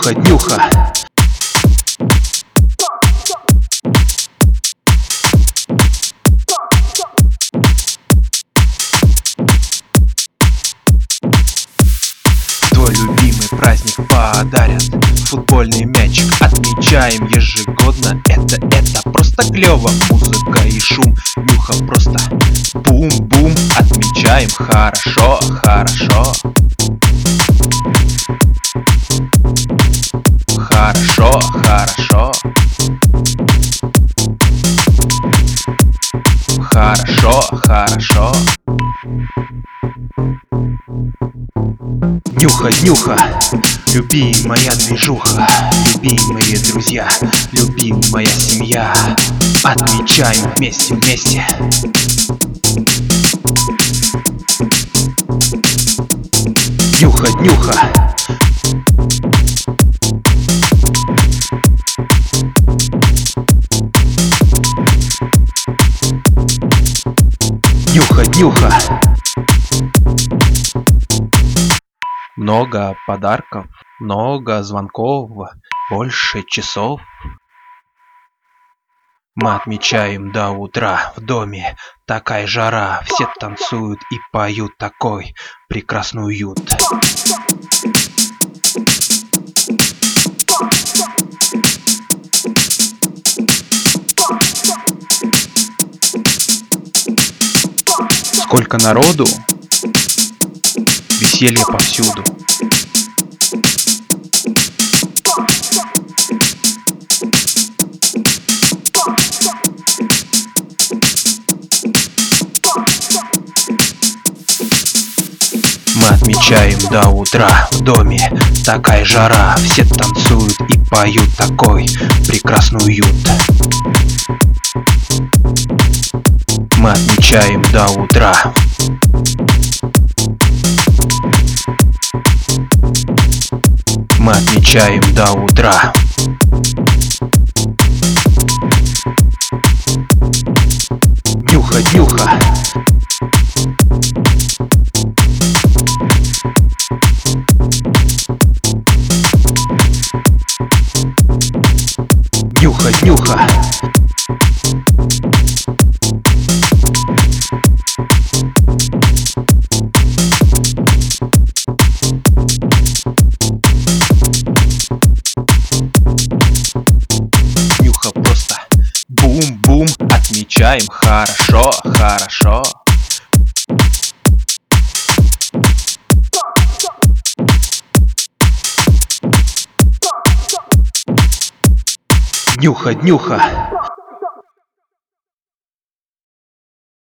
Нюха, нюха. Твой любимый праздник подарят. Футбольный мячик отмечаем ежегодно. Это, это просто клево. Музыка и шум, нюха просто Бум-бум, отмечаем. Хорошо, хорошо Хорошо, хорошо Хорошо, хорошо Нюха, нюха, любимая движуха, любимые друзья, любимая семья. Отмечаем вместе, вместе. Нюха, нюха. Нюха. Много подарков, много звонков, больше часов. Мы отмечаем до утра в доме такая жара, все танцуют и поют такой прекрасный уют. Сколько народу, веселье повсюду. Мы отмечаем до утра в доме. Такая жара, все танцуют и поют такой прекрасный уют Мы отмечаем до утра. Мы отмечаем до утра. Нюха, нюха. Нюха, нюха. Бум-бум, отмечаем хорошо, хорошо. Нюха, нюха.